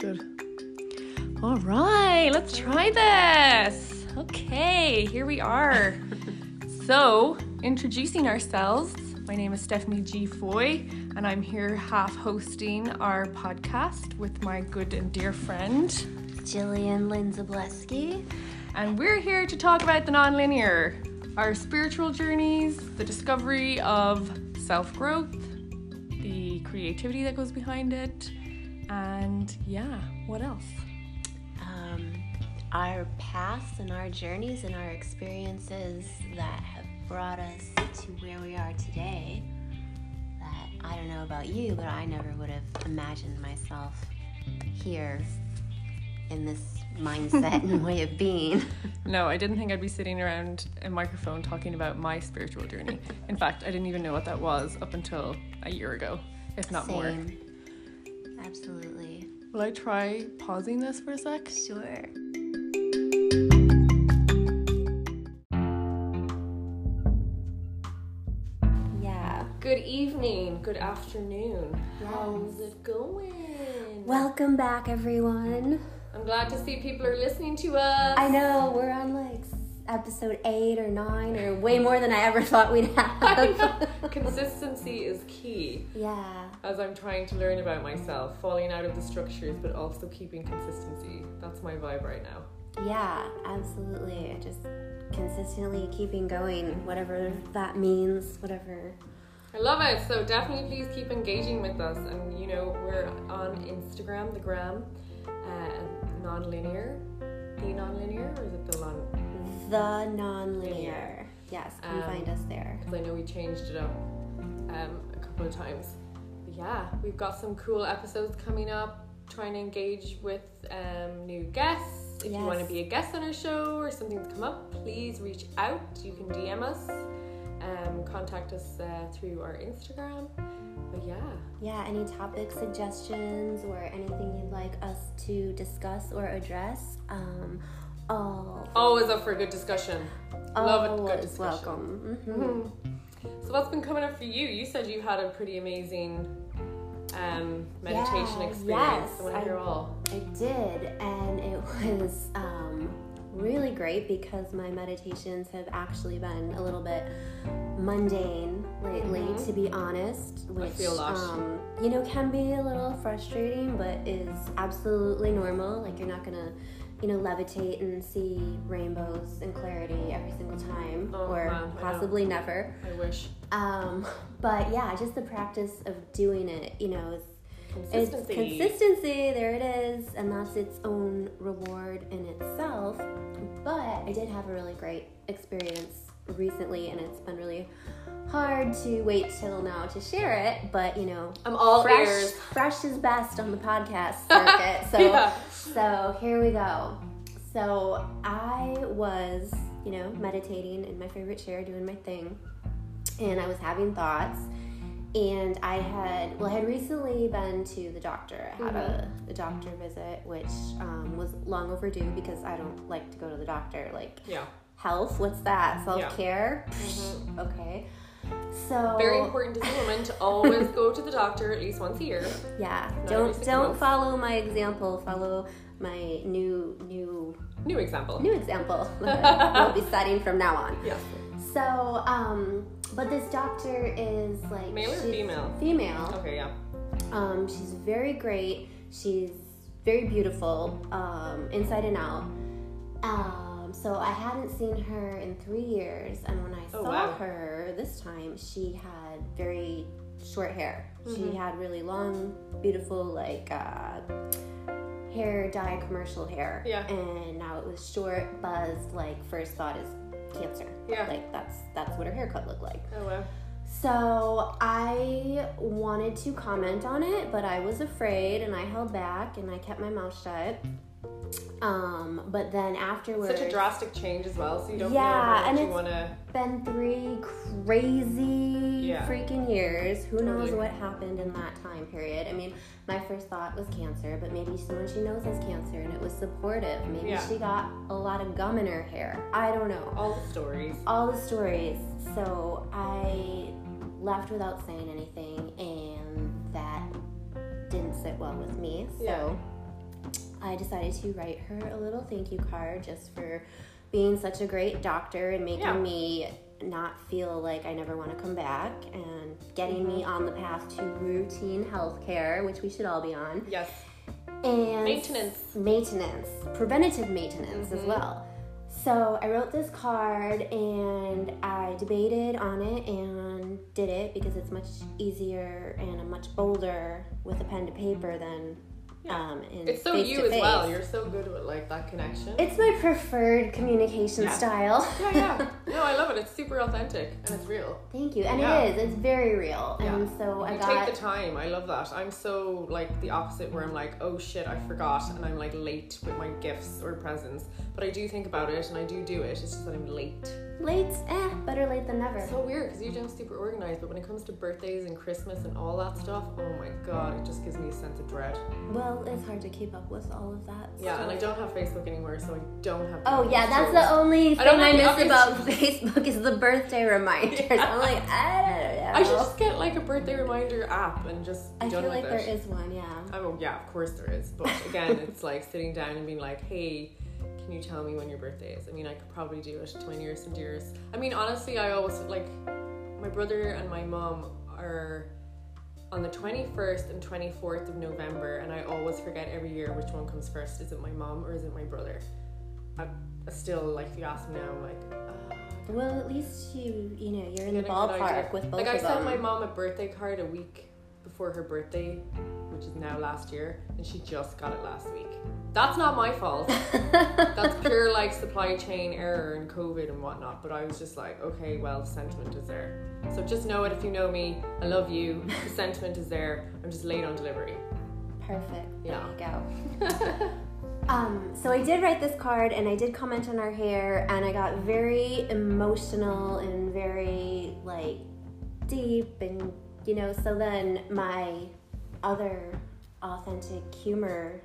Good. All right, let's try this. Okay, here we are. so, introducing ourselves. My name is Stephanie G. Foy, and I'm here half hosting our podcast with my good and dear friend. Jillian Lynn Zableski. And we're here to talk about the nonlinear, our spiritual journeys, the discovery of self growth, the creativity that goes behind it, and yeah, what else? Um, our paths and our journeys and our experiences that have brought us to where we are today. That I don't know about you, but I never would have imagined myself here in this mindset and way of being. No, I didn't think I'd be sitting around a microphone talking about my spiritual journey. In fact, I didn't even know what that was up until a year ago, if not more. Same. Absolutely. Will I try pausing this for a sec? Sure. Yeah. Good evening, good afternoon. How's it going? Welcome back, everyone. I'm glad to see people are listening to us. I know we're on like s- episode eight or nine or way more than I ever thought we'd have. Consistency is key yeah, as I'm trying to learn about myself, falling out of the structures, but also keeping consistency. That's my vibe right now. yeah, absolutely. Just consistently keeping going, whatever that means, whatever. I love it. So definitely please keep engaging with us. And you know, we're on Instagram, the gram, uh, non-linear. The non-linear, or is it the non? The non-linear. Yes, you can Um, find us there. Because I know we changed it up um, a couple of times. But yeah, we've got some cool episodes coming up. Trying to engage with um, new guests. If you want to be a guest on our show or something's come up, please reach out. You can DM us, um, contact us uh, through our Instagram. But yeah, Yeah, any topic suggestions or anything you'd like us to discuss or address, all always up for a good discussion. Love a good always discussion. welcome. Mhm. Mhm. So what's been coming up for you? You said you had a pretty amazing um, meditation Yeah, experience. yes, I to I- all. I did, and it was um, really great because my meditations have actually been a little bit mundane lately, Mhm. to be honest. Which feel um, you know can be a little frustrating, but is absolutely normal. Like you're not gonna. You know, levitate and see rainbows and clarity every single time, Oh, or I possibly never. I wish. Um, but yeah, just the practice of doing it, you know, is it's Consistency. consistency, there it is, and that's its own reward in itself. But I did have a really great experience recently, and it's been really hard to wait till now to share it. But you know, I'm all fresh, ears. fresh is best on the podcast circuit. So, Yeah. so here we go. So I was, you know, meditating in my favorite chair, doing my thing, and I was having thoughts. And I had, well, I had recently been to the doctor. I had a, a doctor visit, which um, was long overdue because I don't like to go to the doctor. Like, Yeah. Health, what's that? Self care? Okay. So, Mm-hmm. Very important as a woman to always go to the doctor at least once a year. Yeah, don't don't months. follow my example. Follow my new new New example. new example we'll be setting from now on. Yeah. So, um, but this doctor is like Male or female? Female. Okay, yeah. Um, she's very great. She's very beautiful, um, inside and out. Um, so I hadn't seen her in three years, and when I Oh, saw wow. her this time, she had very short hair. Mm-hmm. She had really long, beautiful, like uh, hair dye commercial hair. Yeah. And now it was short, buzzed. Like first thought is cancer. Yeah. Like that's that's what her haircut looked like. Oh wow. So I wanted to comment on it, but I was afraid and I held back and I kept my mouth shut. Um, but then afterwards, Such a drastic change as well, so you don't Yeah, know and you it's- want to. been three crazy Yeah. freaking years. Who knows what happened in that time period? I mean, my first thought was cancer, but maybe someone she knows has cancer and it was supportive. Maybe Yeah. she got a lot of gum in her hair. I don't know. All the stories. all the stories. So I left without saying anything, and that didn't sit well with me. So Yeah. I decided to write her a little thank you card just for being such a great doctor and making Yeah. me not feel like I never want to come back and getting me Mm-hmm. on the path to routine health care, which we should all be on. Yes. And Maintenance. maintenance, preventative maintenance as Mhm. well. So I wrote this card and I debated on it and did it because it's much easier and I'm much bolder with a pen to paper than. Um, in It's so you to as well. You're so good with like that connection. It's my preferred communication Yeah. style. yeah, yeah. No, I love it. It's super authentic and it's real. Thank you, and Yeah. it is. It's very real, Yeah. and so I you got. take the time. I love that. I'm so like the opposite where I'm like, oh shit, I forgot, and I'm like late with my gifts or presents. But I do think about it and I do do it. It's just that I'm late. Late, eh, better late than never. So weird because usually I'm super organized, but when it comes to birthdays and Christmas and all that stuff, oh my god, it just gives me a sense of dread. well, it's hard to keep up with all of that. Yeah, and I don't have Facebook anymore, so I don't have. Oh yeah, that's the only I thing don't I, miss about Facebook is the birthday reminders. Yeah. I'm like, I don't know. I should just get like a birthday reminder app and just I feel like it. there is one, yeah. Oh yeah, of course there is. But again, it's like sitting down and being like, "Hey, can you tell me when your birthday is?" I mean, I could probably do it to my nearest and dearest. I mean, honestly, I always like my brother and my mom are on the 21st and 24th of November, and I always forget every year which one comes first. Is it my mom or is it my brother? I, I still like if you ask me now, I'm like. Uh, Well, at least you, you know, you're in the Get a good idea. ballpark with both like I sent my mom a birthday card a week before her birthday, which is now last year, and she just got it last week. That's not my fault. That's pure like supply chain error and COVID and whatnot. But I was just like, okay, well, the sentiment is there. So just know it if you know me. I love you. The sentiment is there. I'm just late on delivery. Perfect. Yeah. There you go. um, so I did write this card and I did comment on our hair and I got very emotional and very like deep and you know, so then my other authentic humor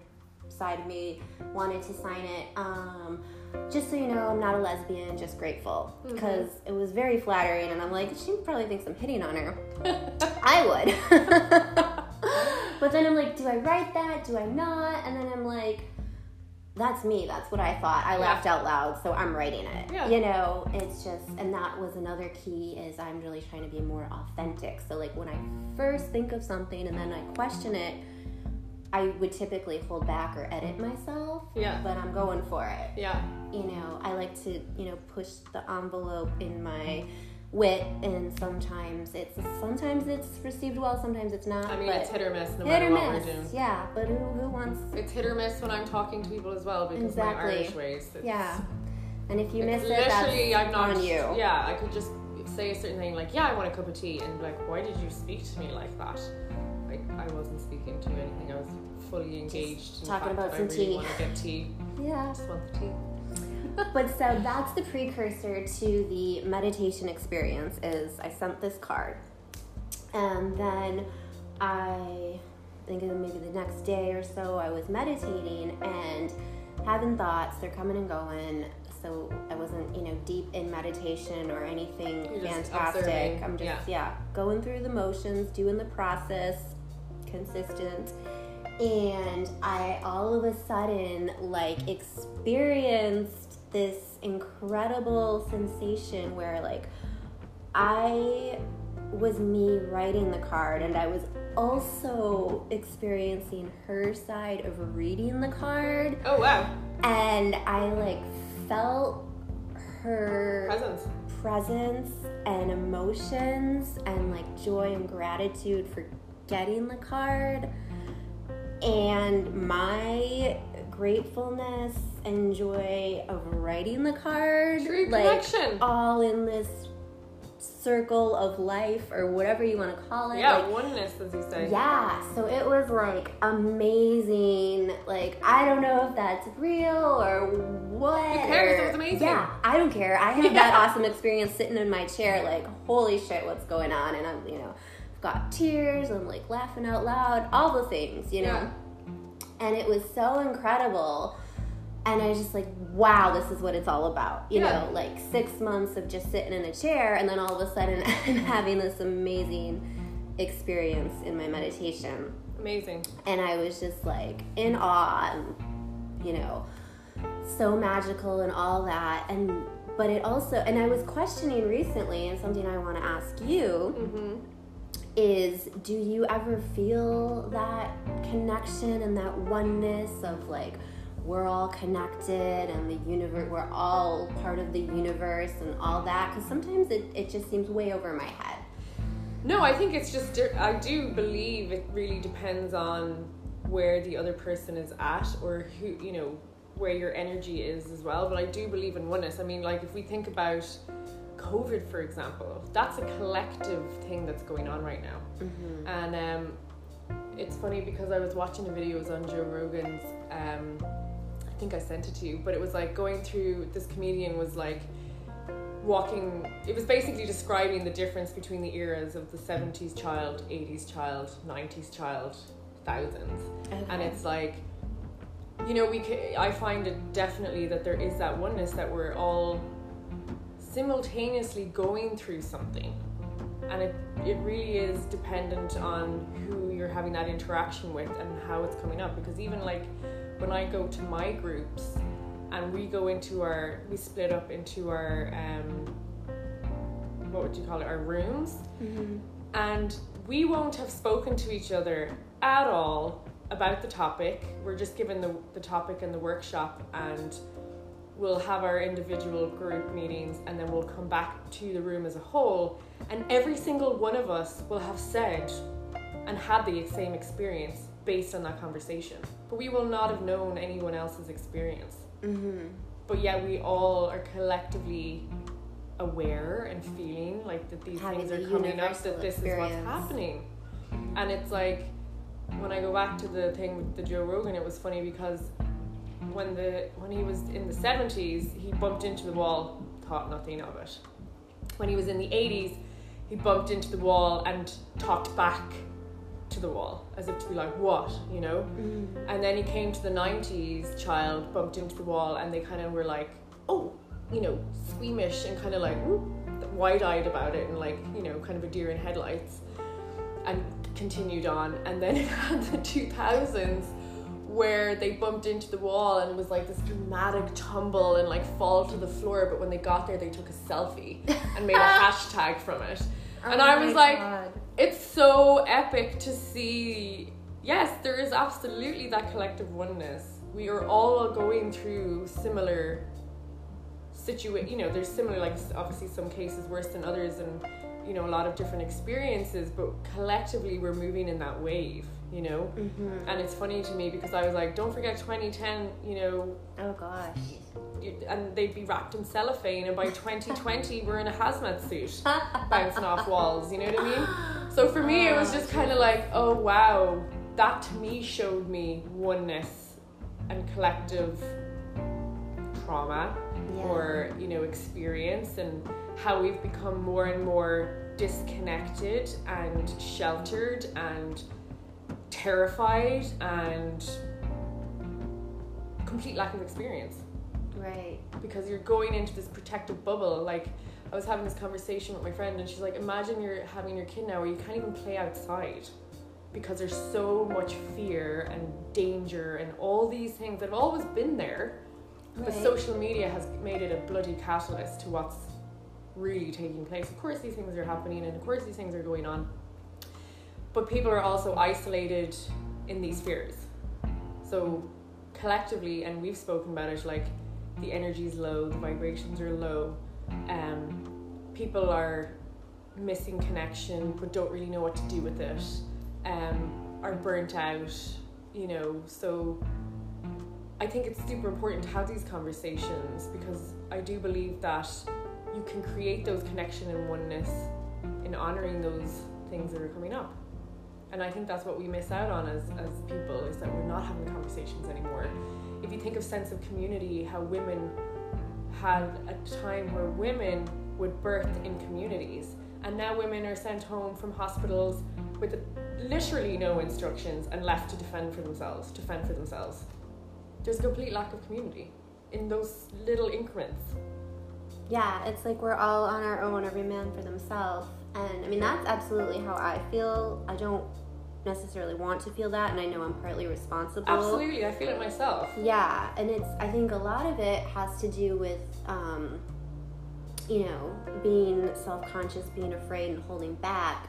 side of me wanted to sign it. Um, just so you know, I'm not a lesbian, just grateful. Because it was very flattering, and I'm like, she probably thinks I'm hitting on her. I would. but then I'm like, do I write that? Do I not? And then I'm like, that's me. That's what I thought. I laughed out loud, so I'm writing it. Yeah. You know, it's just, and that was another key is I'm really trying to be more authentic. So like when I first think of something and then I question it, I would typically hold back or edit myself. Yeah. But I'm going for it Yeah. you know, I like to, you know, push the envelope in my wit, and sometimes it's sometimes it's received well, sometimes it's not. I mean, it's hit or miss no hit matter or what miss, we're doing. yeah. But who, who wants? It's hit or miss when I'm talking to people as well because Exactly. my Irish ways. It's, Yeah. And if you miss it, literally, I'm not on you. Yeah, I could just say a certain thing like, "Yeah, I want a cup of tea," and be like, "Why did you speak to me like that?" Like I wasn't speaking to you anything. I was fully engaged. in talking about some I really tea. Want to get tea? Yeah. Just want the tea. But so that's the precursor to the meditation experience. Is I sent this card, and then I think maybe the next day or so I was meditating and having thoughts. They're coming and going. So I wasn't, you know, deep in meditation or anything You're fantastic. observing, I'm just, yeah. yeah, going through the motions, doing the process, consistent. And I all of a sudden like experienced this incredible sensation where like I was me writing the card and I was also experiencing her side of reading the card. Oh wow, and I like felt her presents. presence and emotions and like joy and gratitude for getting the card. And my gratefulness and joy of writing the card True like connection. all in this circle of life or whatever you want to call it Yeah, like, oneness, as you say. yeah, so it was like amazing. Like I don't know if that's real or what. Who cares? It was amazing. Yeah, I don't care. I had that awesome experience sitting in my chair, like holy shit, what's going on? And I'm, you know, I've got tears. I'm like laughing out loud, all the things, you know. Yeah. And it was so incredible. And I was just like, wow, this is what it's all about. You Yeah. know, like six months of just sitting in a chair, and then all of a sudden I'm having this amazing experience in my meditation. Amazing. And I was just like in awe and you know, so magical and all that. And but it also, and I was questioning recently, and something I want to ask you Mm-hmm. is do you ever feel that connection and that oneness of like we're all connected and the universe we're all part of the universe and all that because sometimes it, it just seems way over my head No, I think it's just, I do believe it really depends on where the other person is at or who, you know, where your energy is as well. But I do believe in oneness. I mean, like, if we think about COVID, for example, that's a collective thing that's going on right now. And um, it's funny because I was watching the videos on Joe Rogan's, um, think I sent it to you, but it was like going through, this comedian was like, walking it was basically describing the difference between the eras of the 70s child 80s child 90s child thousands. And it's like you know we ca- i find it definitely that there is that oneness that we're all simultaneously going through something. And it, it really is dependent on who you're having that interaction with and how it's coming up. Because even like when i go to my groups and we go into our we split up into our um what would you call it our rooms. And we won't have spoken to each other at all about the topic. We're just given the, the topic and the workshop and we'll have our individual group meetings and then we'll come back to the room as a whole. And every single one of us will have said and had the same experience based on that conversation. But we will not have known anyone else's experience. Mm-hmm. but yet we all are collectively aware and feeling like that these Having things are the coming up that this is what's happening. And it's like when i go back to the thing with the joe rogan it was funny because when the when he was in the 70s he bumped into the wall thought nothing of it. When he was in the 80s he bumped into the wall and talked back to the wall as if to be like what? You know? Mm. And then he came to the 90s child bumped into the wall and they kind of were like oh you know squeamish and kind of like wide-eyed about it and like you know kind of a deer in headlights and continued on. And then it had the 2000s where they bumped into the wall and it was like this dramatic tumble and like fall to the floor but when they got there they took a selfie and made a hashtag from it and i was like it's so epic to see. Yes there is absolutely that collective oneness. We are all going through similar situa you know there's similar like obviously some cases worse than others and you know a lot of different experiences but collectively we're moving in that wave you know? Mm-hmm. and it's funny to me because i was like don't forget 2010 you know? Oh gosh and they'd be wrapped in cellophane and by 2020 we're in a hazmat suit bouncing off walls you know what i mean so for me it was just kind of like oh wow that to me showed me oneness and collective trauma Yeah. or you know experience and how we've become more and more disconnected and sheltered and terrified and complete lack of experience right because you're going into this protective bubble. Like I was having this conversation with my friend, and she's like, "Imagine you're having your kid now, where you can't even play outside because there's so much fear and danger and all these things that have always been there, but social media has made it a bloody catalyst to what's really taking place. Of course, these things are happening, and of course, these things are going on, but people are also isolated in these fears. So collectively, and we've spoken about it, like the energy is low, the vibrations are low, um, people are missing connection but don't really know what to do with it, um, are burnt out, you know. So I think it's super important to have these conversations because I do believe that you can create those connection and oneness in honoring those things that are coming up. And I think that's what we miss out on as, as people is that we're not having conversations anymore. If you think of sense of community, how women had a time where women would birth in communities, and now women are sent home from hospitals with literally no instructions and left to defend for themselves, to fend for themselves. There's a complete lack of community in those little increments. Yeah, it's like we're all on our own, every man for themselves. And I mean, that's absolutely how I feel. I don't necessarily want to feel that, and I know I'm partly responsible. Absolutely, I feel it myself. Yeah, and it's I think a lot of it has to do with um, you know being self-conscious, being afraid, and holding back,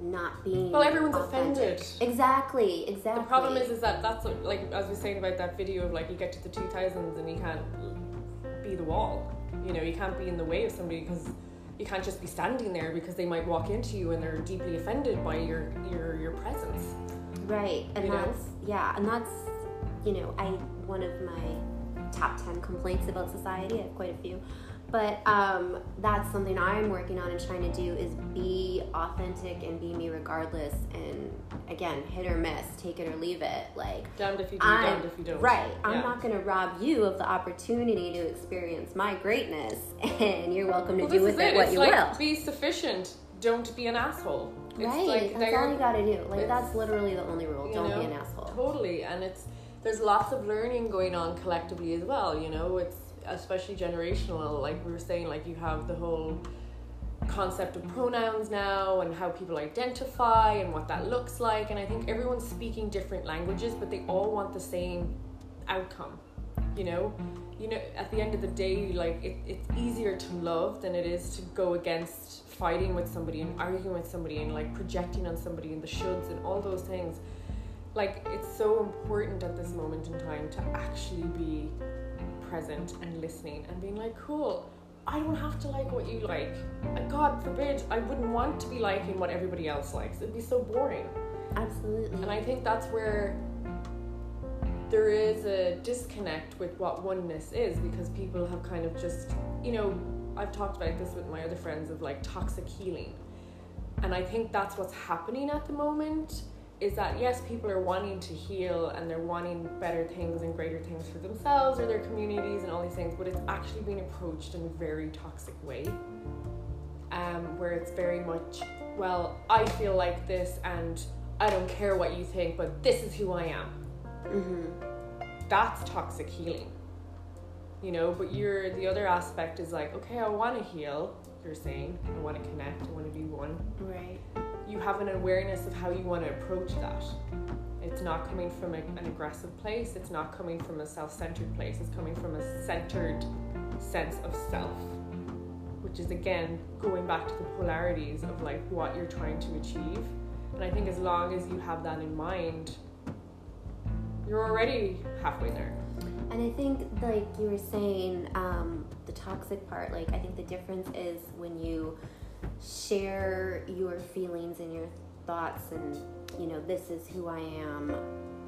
not being. Well, everyone's authentic. offended. Exactly, exactly. The problem is, is that that's what, like as we were saying about that video of like you get to the 2000s and you can't be the wall. You know, you can't be in the way of somebody because you can't just be standing there because they might walk into you and they're deeply offended by your your your presence. right, and you know? that's yeah, and that's you know I one of my top ten complaints about society. I have quite a few. But um, that's something I'm working on and trying to do is be authentic and be me regardless. And again, hit or miss, take it or leave it. Like Damned if you do, I'm damned if you don't. right. I'm not going to rob you of the opportunity to experience my greatness, and you're welcome to Well, do with it, it. what it's you like will. be sufficient. Don't be an asshole. It's right. like that's all you got to do. Like that's literally the only rule. Don't know, be an asshole. Totally, and it's there's lots of learning going on collectively as well. You know, it's especially generational. Like we were saying, like you have the whole concept of pronouns now and how people identify and what that looks like. And I think everyone's speaking different languages, but they all want the same outcome. You know, you know, at the end of the day, like it, it's easier to love than it is to go against fighting with somebody and arguing with somebody and like projecting on somebody and the shoulds and all those things. Like it's so important at this moment in time to actually be present and listening and being like, cool, I don't have to like what you like. Uh, God forbid, I wouldn't want to be liking what everybody else likes. It'd be so boring. Absolutely. And I think that's where there is a disconnect with what oneness is because people have kind of just, you know, I've talked about this with my other friends of like toxic healing. And I think that's what's happening at the moment is that yes, people are wanting to heal and they're wanting better things and greater things for themselves or their communities and all these things, but it's actually being approached in a very toxic way. Um, where it's very much, well, I feel like this and I don't care what you think, but this is who I am. hmm That's toxic healing. You know, but you're the other aspect is like, okay, I want to heal. You're saying I want to connect. I want to be one. Right. You have an awareness of how you want to approach that. It's not coming from a, an aggressive place. It's not coming from a self-centered place. It's coming from a centered sense of self, which is again going back to the polarities of like what you're trying to achieve. And I think as long as you have that in mind, you're already halfway there. And I think, like you were saying, um, the toxic part, like, I think the difference is when you share your feelings and your thoughts and, you know, this is who I am.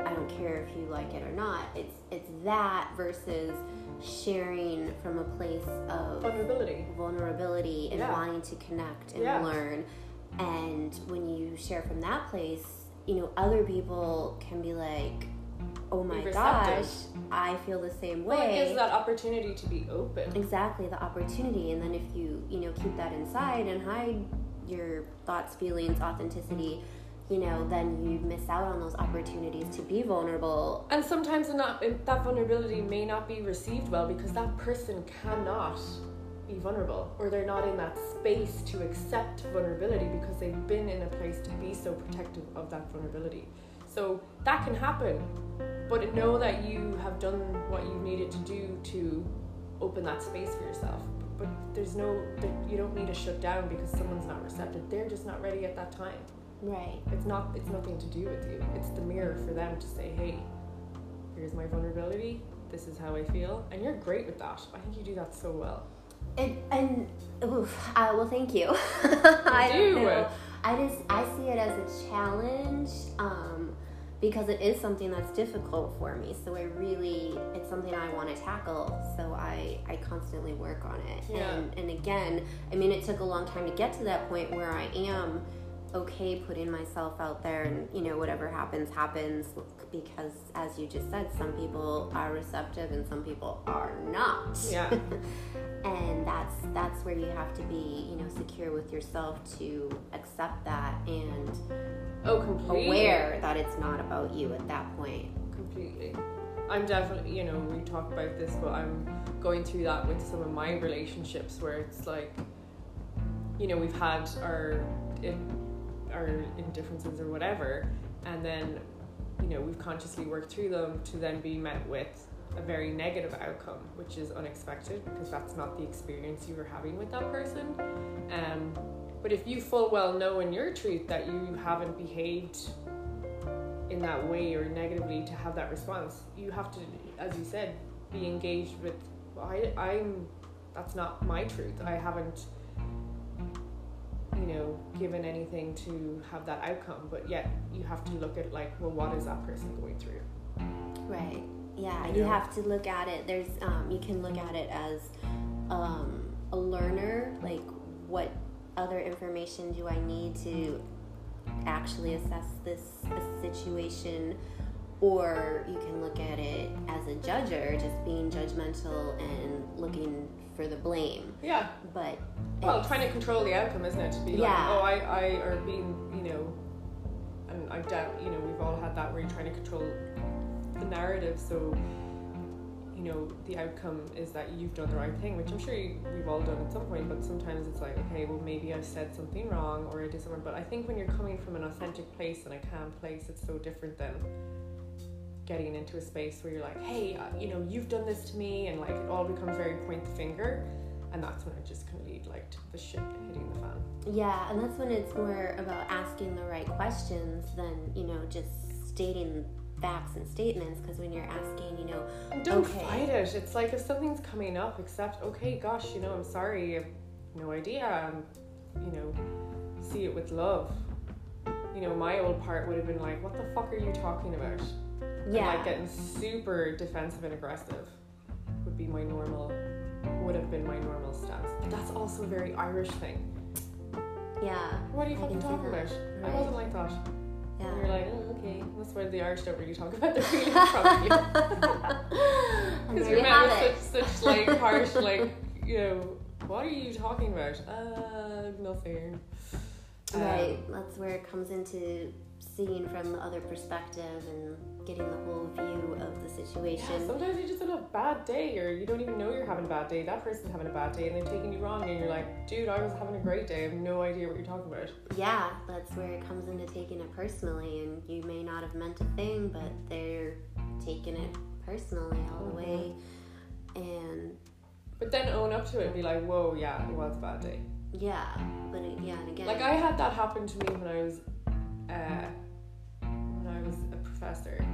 I don't care if you like it or not. It's it's that versus sharing from a place of Vulnerability. vulnerability and Yeah. wanting to connect and Yeah. learn. And when you share from that place, you know, other people can be like, oh my gosh, I feel the same way. Well, it gives that opportunity to be open. exactly, the opportunity. And then if you, you know, keep that inside and hide your thoughts, feelings, authenticity, you know, then you miss out on those opportunities to be vulnerable. And sometimes not, that vulnerability may not be received well because that person cannot be vulnerable or they're not in that space to accept vulnerability because they've been in a place to be so protective of that vulnerability. So that can happen, but know that you have done what you needed to do to open that space for yourself. But there's no, you don't need to shut down because someone's not receptive. They're just not ready at that time. Right. It's not it's nothing to do with you. It's the mirror for them to say, "Hey, here's my vulnerability. This is how I feel." And you're great with that. I think you do that so well. And, and oof, uh, well, thank you. I do. I just I see it as a challenge um, because it is something that's difficult for me. So I really it's something I want to tackle. So I I constantly work on it. Yeah. And and again, I mean, it took a long time to get to that point where I am okay putting myself out there and you know whatever happens happens because as you just said some people are receptive and some people are not Yeah. and that's that's where you have to be you know secure with yourself to accept that and Oh, completely. aware that it's not about you at that point Completely. I'm definitely, you know, we talked about this, but I'm going through that with some of my relationships where it's like, you know, we've had our our indifferences or whatever, and then you know we've consciously worked through them to then be met with a very negative outcome, which is unexpected because that's not the experience you were having with that person. Um, but if you full well know in your truth that you haven't behaved in that way or negatively to have that response, you have to, as you said, be engaged with. I, I'm. That's not my truth. I haven't you know, given anything to have that outcome, but yet you have to look at like, well, what is that person going through? Right. Yeah, You you know? have to look at it. There's, um, you can look at it as um, a learner. Like, what other information do I need to actually assess this, this situation? Or you can look at it as a judger, just being judgmental and looking for the blame. Yeah. But Well, trying to control the outcome, isn't it? To be like, Yeah. oh, I, I, or being, you know, and I doubt, you know, we've all had that where you're trying to control the narrative. So, you know, the outcome is that you've done the right thing, which I'm sure you, we've all done at some point. But sometimes it's like, okay, well, maybe I said something wrong or I did something. But I think when you're coming from an authentic place and a calm place, it's so different than getting into a space where you're like, hey, uh, you know, you've done this to me, and like it all becomes very point the finger, and that's when it just can lead like to the shit hitting the fan. Yeah, and that's when it's more about asking the right questions than, you know, just stating facts and statements. Because when you're asking, you know, don't Okay. fight it. It's like if something's coming up, accept. Okay, gosh, you know, I'm sorry. I have no idea. Um, you know, see it with love. You know, my old part would have been like, "What the fuck are you talking about?" And yeah, like getting super defensive and aggressive would be my normal, would have been my normal stance. But that's also a very Irish thing. yeah, What are you I fucking talking about? I wasn't like that. yeah. And you're like, oh, okay. That's why the Irish don't really talk about their feelings properly. and Because you're met with such, such like harsh, like, you know, what are you talking about? Uh, nothing. Um, Right, that's where it comes into seeing from the other perspective and getting the whole view of the situation. Yeah, sometimes you just have a bad day, or you don't even know you're having a bad day. That person's having a bad day, and they're taking you wrong, and you're like, dude, I was having a great day. I have no idea what you're talking about. Yeah, that's where it comes into taking it personally, and you may not have meant a thing, but they're taking it personally all the way. And But then own up to it and be like, whoa, yeah, it was a bad day. yeah, but it, yeah, and again, Like I had that happen to me when I was, uh, when I was a professor,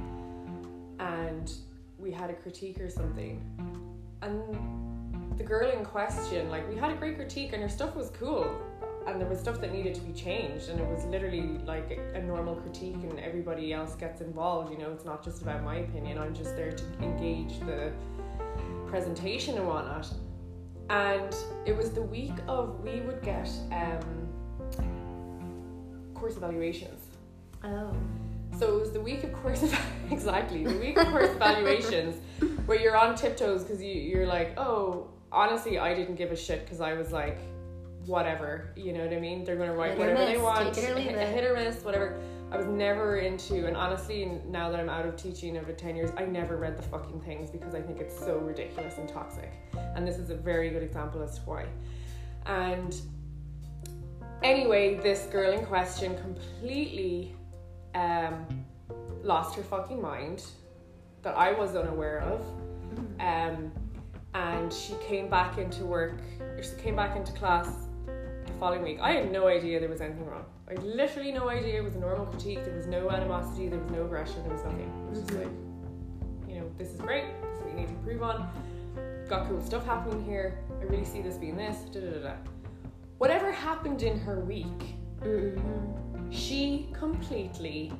and we had a critique or something, and the girl in question, like we had a great critique, and her stuff was cool, and there was stuff that needed to be changed, and it was literally like a, a normal critique, and everybody else gets involved. You know, it's not just about my opinion. I'm just there to engage the presentation and whatnot. And it was the week of we would get um, course evaluations. oh, So it was the week of course exactly the week of course evaluations where you're on tiptoes because you you're like oh honestly I didn't give a shit because I was like whatever you know what I mean? They're gonna write Hit whatever they want take it or leave it. hit or miss whatever. I was never into and honestly now that I'm out of teaching over 10 years I never read the fucking things because I think it's so ridiculous and toxic. And this is a very good example as to why. And anyway this girl in question completely um, lost her fucking mind that I was unaware of. Um, and she came back into work, or she came back into class the following week. I had no idea there was anything wrong. I had literally no idea it was a normal critique. There was no animosity, there was no aggression, there was nothing. It was just Mhm. like, you know, this is great, this is what you need to improve on. Got cool stuff happening here. I really see this being this. Da da da da. Whatever happened in her week, mm-hmm. She completely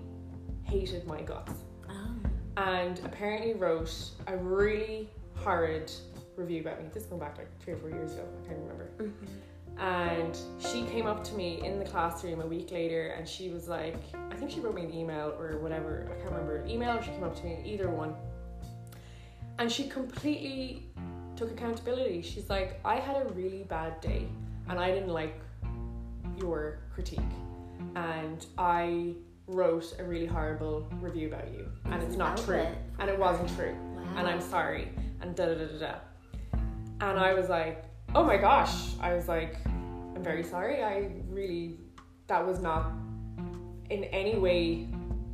hated my guts oh, and apparently wrote a really horrid review about me. This going back like three or four years ago, I can't remember. mm-hmm. And she came up to me in the classroom a week later and she was like, I think she wrote me an email or whatever, I can't remember. Email she came up to me, either one. And she completely took accountability. She's like, I had a really bad day and I didn't like your critique. And I wrote a really horrible review about you. And It's not true. outlet And it wasn't true wow. and I'm sorry, and da da da da da. And I was like, oh my gosh. I was like, I'm very sorry. I really, that was not in any way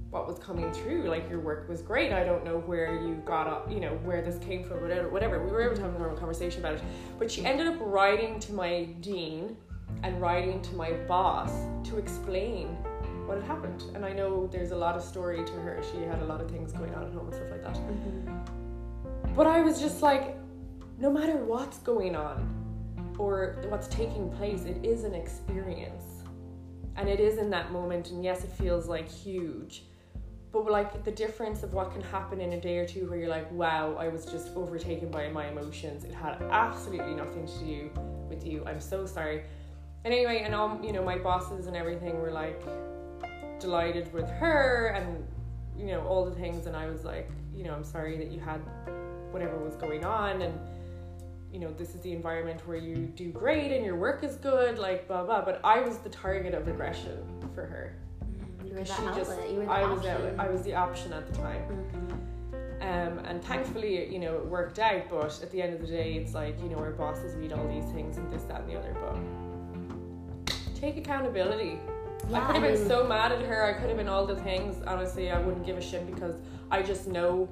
what was coming through. Like your work was great. I don't know where you got up, you know, where this came from, whatever. Whatever. We were able to have a normal conversation about it. But she ended up writing to my dean and writing to my boss to explain what had happened. And I know there's a lot of story to her. She had a lot of things going on at home and stuff like that. Mm-hmm. But I was just like, no matter what's going on or what's taking place, it is an experience. And it is in that moment, and yes, it feels like huge. But like the difference of what can happen in a day or two where you're like, wow, I was just overtaken by my emotions. It had absolutely nothing to do with you. I'm so sorry. And anyway, and all you know, my bosses and everything were like delighted with her and you know, all the things and I was like, you know, I'm sorry that you had whatever was going on and you know, this is the environment where you do great and your work is good, like blah blah. But I was the target of aggression for her. You were the She outlet. just, you were the I was the, I was the option at the time. Mhm. Um, and thankfully, you know, it worked out. But at the end of the day, it's like you know, our bosses read all these things and this, that, and the other. But take accountability. I could have been so mad at her. I could have been all the things. Honestly, I wouldn't give a shit because I just know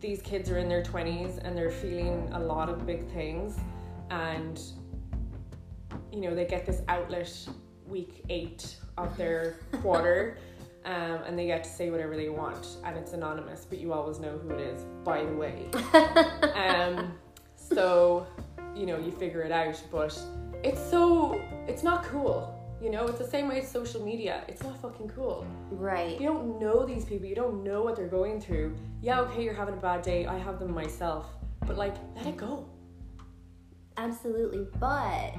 these kids are in their twenties and they're feeling a lot of big things, and you know they get this outlet week eight of their quarter. Um, and they get to say whatever they want, and it's anonymous, but you always know who it is, by the way. um, so, you know, you figure it out, but it's so, it's not cool. You know, it's the same way as social media. It's not fucking cool. Right. You don't know these people, you don't know what they're going through. Yeah, okay, you're having a bad day. I have them myself. But, like, let it go. Absolutely, but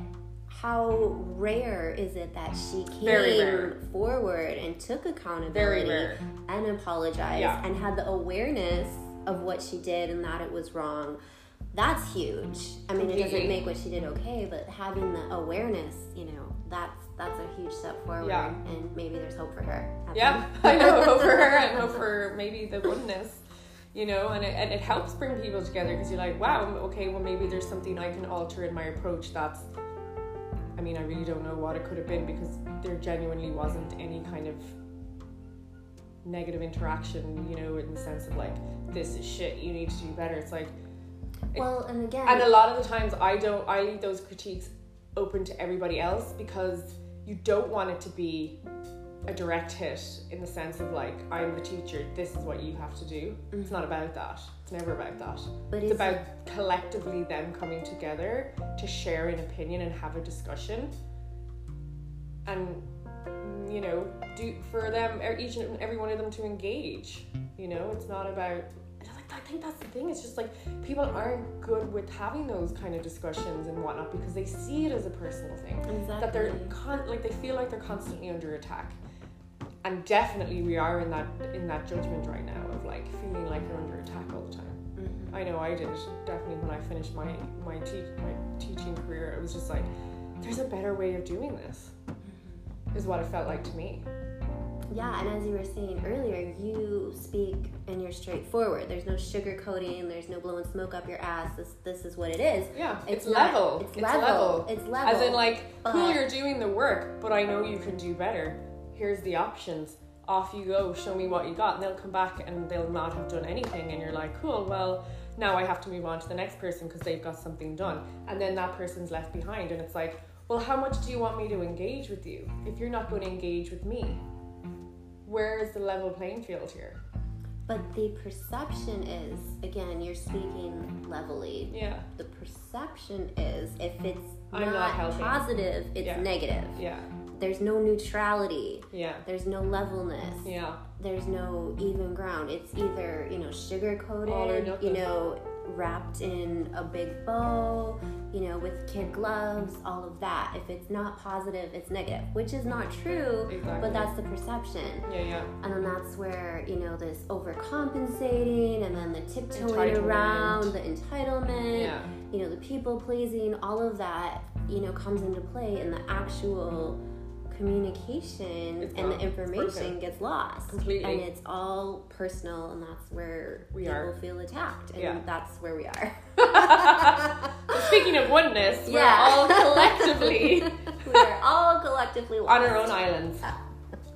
how rare is it that she came forward and took accountability and apologized Yeah. and had the awareness of what she did and that it was wrong? That's huge. I mean, it doesn't make what she did okay, but having the awareness, you know, that's that's a huge step forward, Yeah. and maybe there's hope for her. Yeah. I know. Hope for her and hope for maybe the oneness, you know, and it, and it helps bring people together because you're like, wow, okay, well, maybe there's something I can alter in my approach that's. I mean, I really don't know what it could have been because there genuinely wasn't any kind of negative interaction, you know, in the sense of like, this is shit, you need to do better. It's like, Well, and again, and a lot of the times I don't I leave those critiques open to everybody else because you don't want it to be a direct hit in the sense of like I'm the teacher, this is what you have to do. It's not about that. It's never about that. but It's about collectively them coming together to share an opinion and have a discussion. And you know, do for them er, each and every one of them to engage. You know, it's not about I think that's the thing. It's just like people aren't good with having those kind of discussions and whatnot because they see it as a personal thing. exactly. That they're con- like they feel like they're constantly under attack. And definitely we are in that in that judgment right now of like feeling like you're under attack all the time. Mhm. I know I did definitely when I finished my my te- my teaching career. It was just like there's a better way of doing this. Is what it felt like to me. Yeah, and as you were saying earlier, you speak and you're straightforward. There's no sugarcoating. There's no blowing smoke up your ass. This this is what it is. Yeah, it's, not- level. It's, level. It's level. As in, like, cool, you're doing the work, but I know you can do better. Here's the options. Off you go. Show me what you got. And they'll come back and they'll not have done anything. And you're like, cool, well, now I have to move on to the next person because they've got something done. And then that person's left behind. And it's like, well, how much do you want me to engage with you if you're not going to engage with me? Where is the level playing field here? But the perception is, again, you're speaking levelly. Yeah, The perception is, if it's I'm not not, positive, it's Yeah. negative. yeah, There's no neutrality. yeah, There's no levelness. yeah. There's no even ground. It's either, you know, sugar coated, you know, wrapped in a big bow, you know, with kid gloves, all of that. If it's not positive, it's negative, which is not true, Exactly. but that's the perception. Yeah, yeah. And then that's where, you know, this overcompensating and then the tiptoeing around, the entitlement, Yeah. you know, the people pleasing, all of that, you know, comes into play in the actual communication It's and the information broken. gets lost. Completely. And it's all personal and that's where We people are. feel attacked. And Yeah. that's where we are. Speaking of oneness, we're all collectively we are all collectively lost. on our own islands.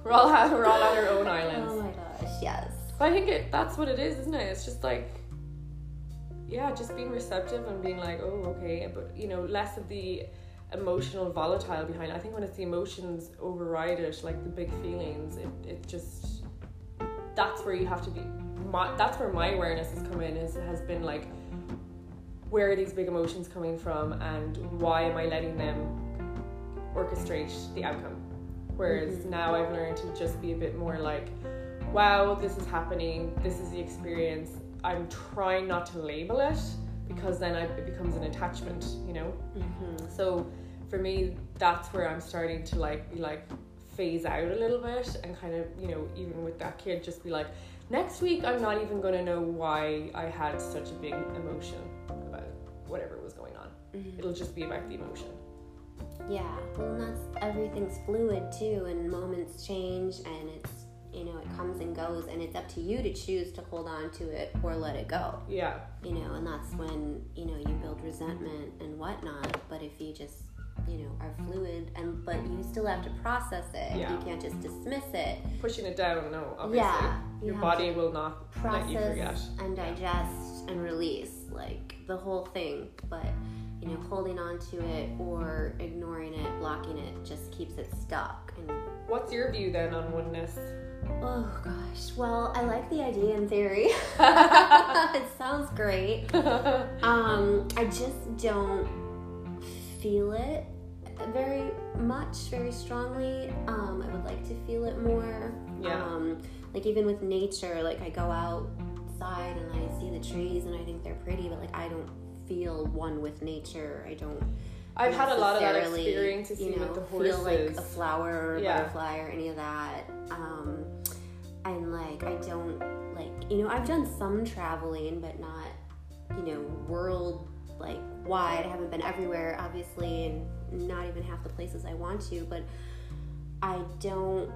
we're all we're all on our own islands. Oh my gosh, yes. But I think it that's what it is, isn't it? It's just like yeah, just being receptive and being like, oh, okay, but you know, less of the emotional volatile behind. it. I think when it's the emotions override it, like the big feelings, it, it just that's where you have to be. My, that's where my awareness has come in. Is has been like, where are these big emotions coming from, and why am I letting them orchestrate the outcome? Whereas Mhm. now I've learned to just be a bit more like, wow, this is happening. This is the experience. I'm trying not to label it because then I, it becomes an attachment, you know. Mm-hmm. So for me, that's where I'm starting to like be like phase out a little bit and kind of you know even with that kid just be like next week I'm not even going to know why I had such a big emotion about whatever was going on. Mm-hmm. It'll just be about the emotion. Yeah, well, and that's everything's fluid too, and moments change, and it's you know it comes and goes, and it's up to you to choose to hold on to it or let it go. Yeah, You know, and that's when you know you build resentment and whatnot. But if you just you know are fluid, and but you still have to process it. Yeah. You can't just dismiss it. pushing it down, no, obviously. Yeah, you Your body will not let you forget. process and digest and release like the whole thing but you know holding on to it or ignoring it blocking it just keeps it stuck and What's your view then on oneness? oh gosh well i like the idea in theory it sounds great um i just don't feel it very much very strongly. Um i would like to feel it more. Yeah. um like even with nature like i go outside and i see the trees and i think they're pretty but like i don't feel one with nature. I don't I've had a lot of that experience to see you know, with the feel like a flower or a Yeah. butterfly or any of that. Um and like i don't like you know i've done some traveling but not you know world like wide. I haven't been everywhere obviously and not even half the places i want to but i don't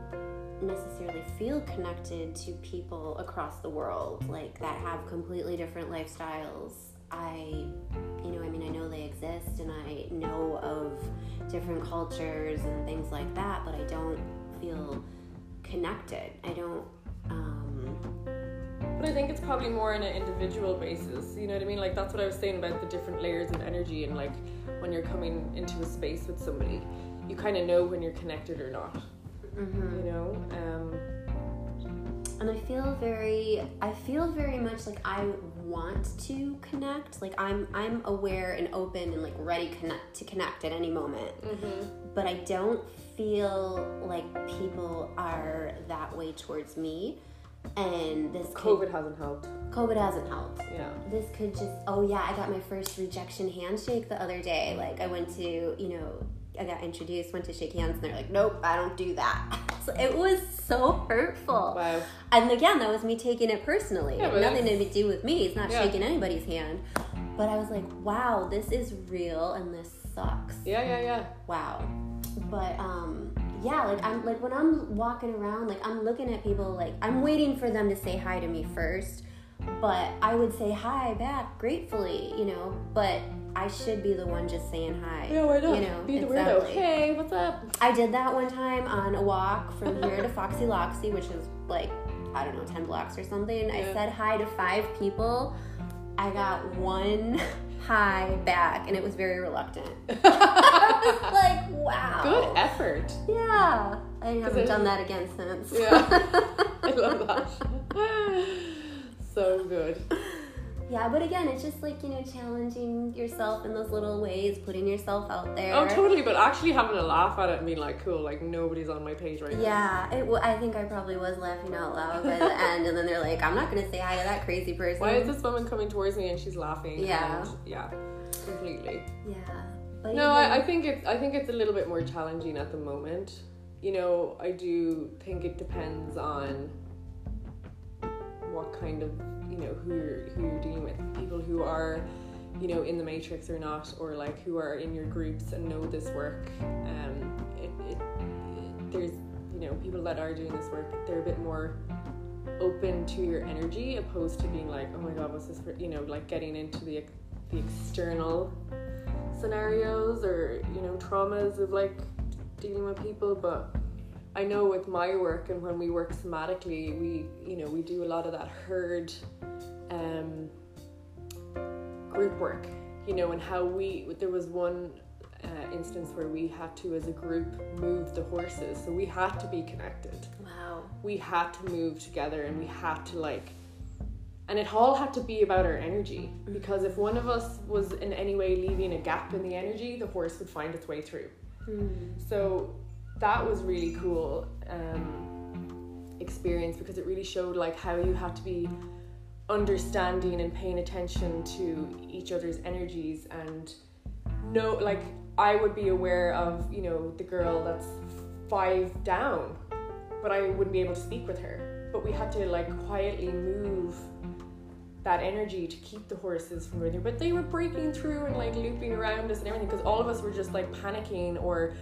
necessarily feel connected to people across the world like that have completely different lifestyles. I you know i mean i know they exist and i know of different cultures and things like that but i don't feel connected. I don't um But I think it's probably more on an individual basis. You know what I mean? Like that's what I was saying about the different layers of energy and like when you're coming into a space with somebody, you kind of know when you're connected or not. mhm. You know? Um, and i feel very i feel very much like i want to connect like i'm i'm aware and open and like ready connect to connect at any moment but I don't feel like people are that way towards me. And this could, COVID hasn't helped. COVID hasn't helped. Yeah. This could just oh yeah, I got my first rejection handshake the other day. Like I went to you know I got introduced, went to shake hands, and they're like, nope, I don't do that. So it was so hurtful. Wow. And again, that was me taking it personally. Yeah, It but had nothing to do with me. It's not Yeah. shaking anybody's hand. But I was like, wow, this is real and this sucks Yeah, yeah, yeah. wow but um yeah like i'm like when i'm walking around like i'm looking at people like i'm waiting for them to say hi to me first but i would say hi back gratefully you know but i should be the one just saying hi Yeah, why not? you know Be the exactly. weirdo. Hey, what's up? i did that one time on a walk from here to foxy loxy which is like i don't know 10 blocks or something i said hi to five people i got one hi back and it was very reluctant I was like wow Good effort. yeah, I haven't done that again since. Yeah. I love that. so good. Yeah, but again, it's just like you know, challenging yourself in those little ways, putting yourself out there. Oh, totally. But actually having a laugh at it and being like, cool, like nobody's on my page right now. Yeah, it, w- I think I probably was laughing out loud by the end, and then they're like, "I'm not gonna say hi to that crazy person." Why is this woman coming towards me and she's laughing? Yeah. Yeah, completely. Yeah, but No, even- I, I think it's I think it's a little bit more challenging at the moment. You know, I do think it depends on what kind of you know who you're who you're dealing with. People who are you know in the matrix or not, or like who are in your groups and know this work. Um, it, it, it there's you know people that are doing this work. They're a bit more open to your energy opposed to being like, oh my god, what's this? For? You know, like getting into the the external scenarios or you know traumas of like dealing with people but I know with my work and when we work somatically, we you know we do a lot of that herd um, group work. You know, and how we there was one uh, instance where we had to, as a group, move the horses. So we had to be connected. Wow. We had to move together, and we had to like and it all had to be about our energy because if one of us was in any way leaving a gap in the energy the horse would find its way through Mm. so that was really cool um, experience because it really showed like how you have to be understanding and paying attention to each other's energies and know like i would be aware of you know the girl that's five down but i wouldn't be able to speak with her. But we had to like quietly move that energy to keep the horses from moving but they were breaking through and like looping around us and everything because all of us were just like panicking or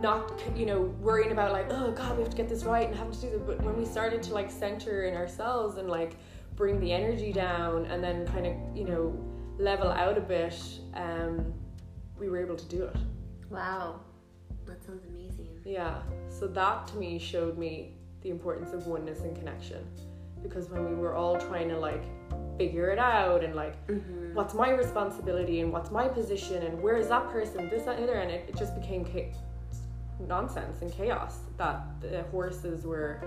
not you know worrying about like oh god we have to get this right and have to do this but when we started to like center in ourselves and like bring the energy down and then kind of you know level out a bit um we were able to do it Wow. That sounds amazing. yeah so that to me showed me the importance of oneness and connection because when we were all trying to like figure it out and like Mm-hmm. what's my responsibility and what's my position and where is that person this that and the other and it, it just became nonsense and chaos that the horses were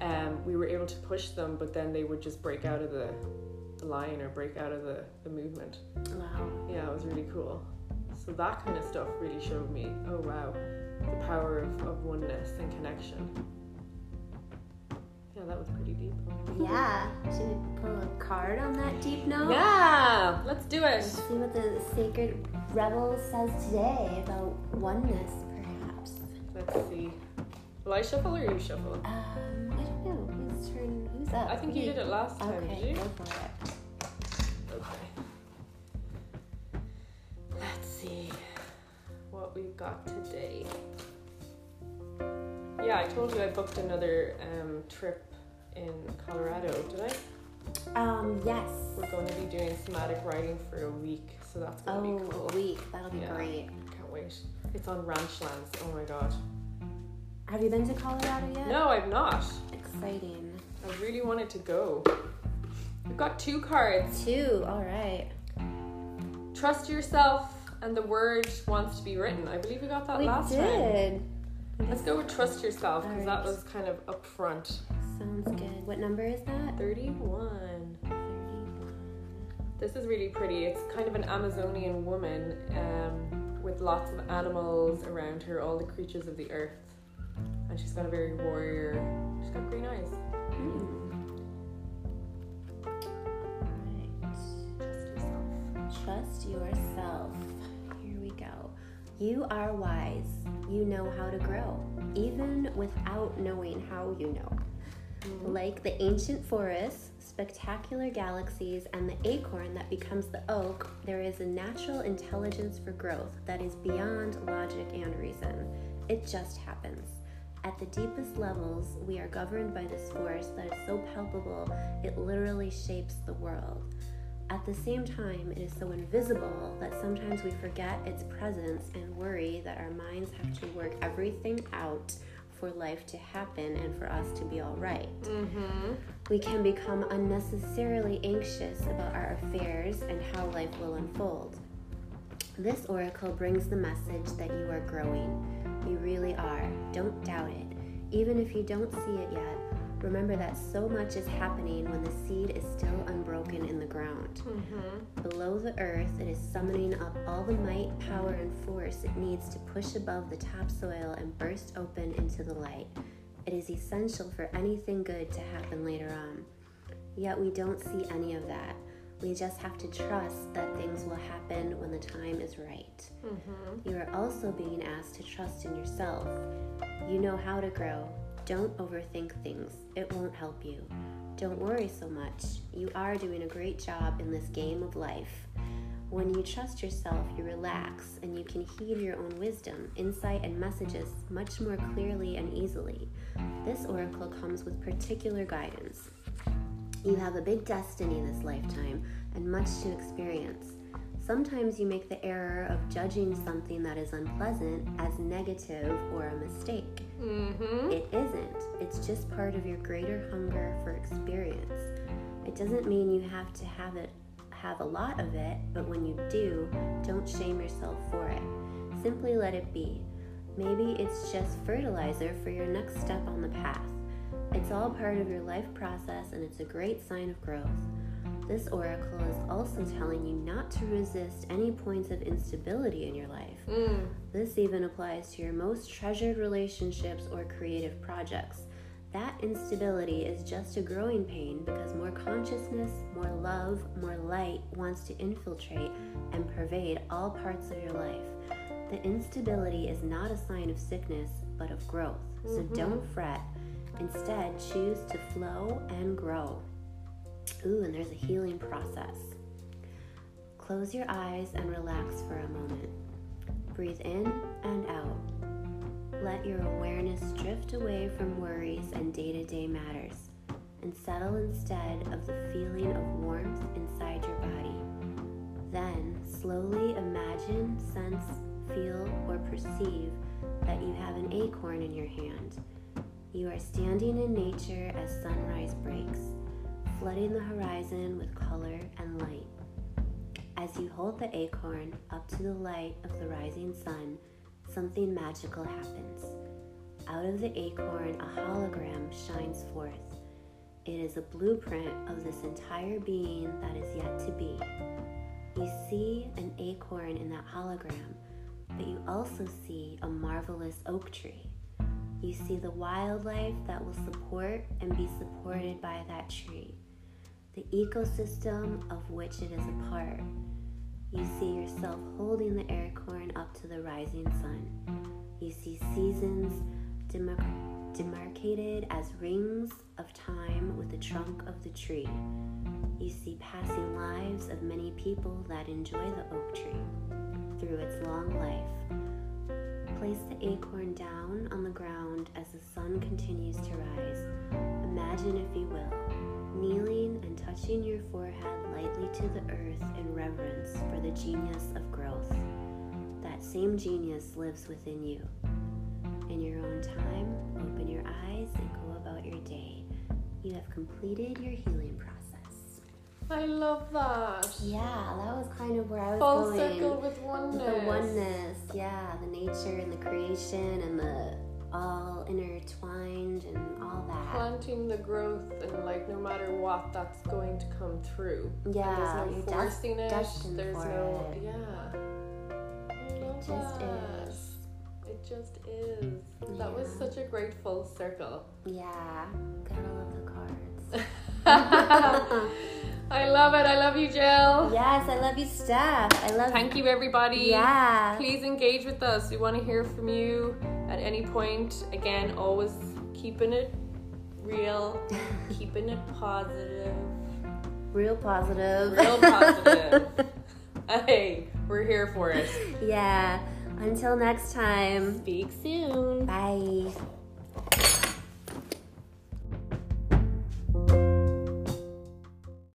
um, we were able to push them but then they would just break out of the, the line or break out of the, the movement Wow. yeah it was really cool so that kind of stuff really showed me oh wow the power of, of oneness and connection yeah that was pretty deep Yeah. Should we pull a card on that deep note? yeah let's do it See what the sacred rebel says today about oneness, perhaps. Let's see. Will I shuffle or you shuffle? Um, I don't know. Whose turn? Who's up? I think you did it last time, Okay, did you? go for it. Okay. Let's see what we've got today. Yeah, I told you I booked another um, trip in Colorado, did I? Um, yes. We're going to be doing somatic writing for a week, so that's going Oh, to be cool. a week. That'll be Yeah. great. Can't wait. It's on ranch lands. Oh my god. Have you been to Colorado yet? No, I've not. Exciting. I really wanted to go. We've got two cards. Two. All right. Trust yourself and the word wants to be written. I believe we got that we last time. We did. Let's go with trust yourself because that was kind of up front. Sounds good. What number is that? 31. 31. This is really pretty. It's kind of an Amazonian woman um, with lots of animals around her, all the creatures of the earth. And she's got a very warrior, she's got green eyes. Hmm. Right. Trust yourself. Trust yourself. Here we go. You are wise. You know how to grow, even without knowing how you know. Like the ancient forests, spectacular galaxies, and the acorn that becomes the oak, there is a natural intelligence for growth that is beyond logic and reason. It just happens. At the deepest levels, we are governed by this force that is so palpable it literally shapes the world. At the same time, it is so invisible that sometimes we forget its presence and worry that our minds have to work everything out for life to happen and for us to be all right. Mm-hmm. We can become unnecessarily anxious about our affairs and how life will unfold. This oracle brings the message that you are growing. You really are. Don't doubt it. Even if you don't see it yet, remember that so much is happening when the seed is still unbroken in the ground. Mm-hmm. Below the earth, it is summoning up all the might, power, and force it needs to push above the topsoil and burst open into the light. It is essential for anything good to happen later on. Yet we don't see any of that. We just have to trust that things will happen when the time is right. Mm-hmm. You are also being asked to trust in yourself. You know how to grow. Don't overthink things, it won't help you. Don't worry so much. You are doing a great job in this game of life. When you trust yourself, you relax and you can heed your own wisdom, insight, and messages much more clearly and easily. This oracle comes with particular guidance. You have a big destiny this lifetime and much to experience. Sometimes you make the error of judging something that is unpleasant as negative or a mistake. Mm-hmm. It isn't. It's just part of your greater hunger for experience. It doesn't mean you have to have it have a lot of it, but when you do, don't shame yourself for it. Simply let it be. Maybe it's just fertilizer for your next step on the path. It's all part of your life process and it's a great sign of growth. This oracle is also telling you not to resist any points of instability in your life. Mm. This even applies to your most treasured relationships or creative projects. That instability is just a growing pain because more consciousness, more love, more light wants to infiltrate and pervade all parts of your life. The instability is not a sign of sickness, but of growth. So don't fret. Instead, choose to flow and grow. Ooh, and there's a healing process. Close your eyes and relax for a moment. Breathe in and out. Let your awareness drift away from worries and day to day matters and settle instead of the feeling of warmth inside your body. Then slowly imagine, sense, feel, or perceive that you have an acorn in your hand. You are standing in nature as sunrise breaks, flooding the horizon with color and light. As you hold the acorn up to the light of the rising sun, something magical happens. Out of the acorn, a hologram shines forth. It is a blueprint of this entire being that is yet to be. You see an acorn in that hologram, but you also see a marvelous oak tree. You see the wildlife that will support and be supported by that tree, the ecosystem of which it is a part. You see yourself holding the acorn up to the rising sun. You see seasons demar- demarcated as rings of time with the trunk of the tree. You see passing lives of many people that enjoy the oak tree through its long life. Place the acorn down on the ground as the sun continues to rise. Imagine, if forehead lightly to the earth in reverence for the genius of growth. That same genius lives within you. In your own time, open your eyes and go about your day. You have completed your healing process. I love that. Yeah, that was kind of where I was Full going. circle with oneness. The oneness, yeah, the nature and the creation and the all intertwined and all that. Planting the growth and like no matter what that's going to come through. Yeah, and there's no des- forcing it. There's no it. yeah. it just that. is. It just is. That was such a great full circle. Yeah, gotta love the cards. I love it. I love you, Jill. yes, I love you, Steph. I love Thank you, everybody. Yeah. Please engage with us. We want to hear from you at any point. Again, always keeping it real, keeping it positive, Real positive. real positive. hey, we're here for it. yeah. Until next time. Speak soon. Bye.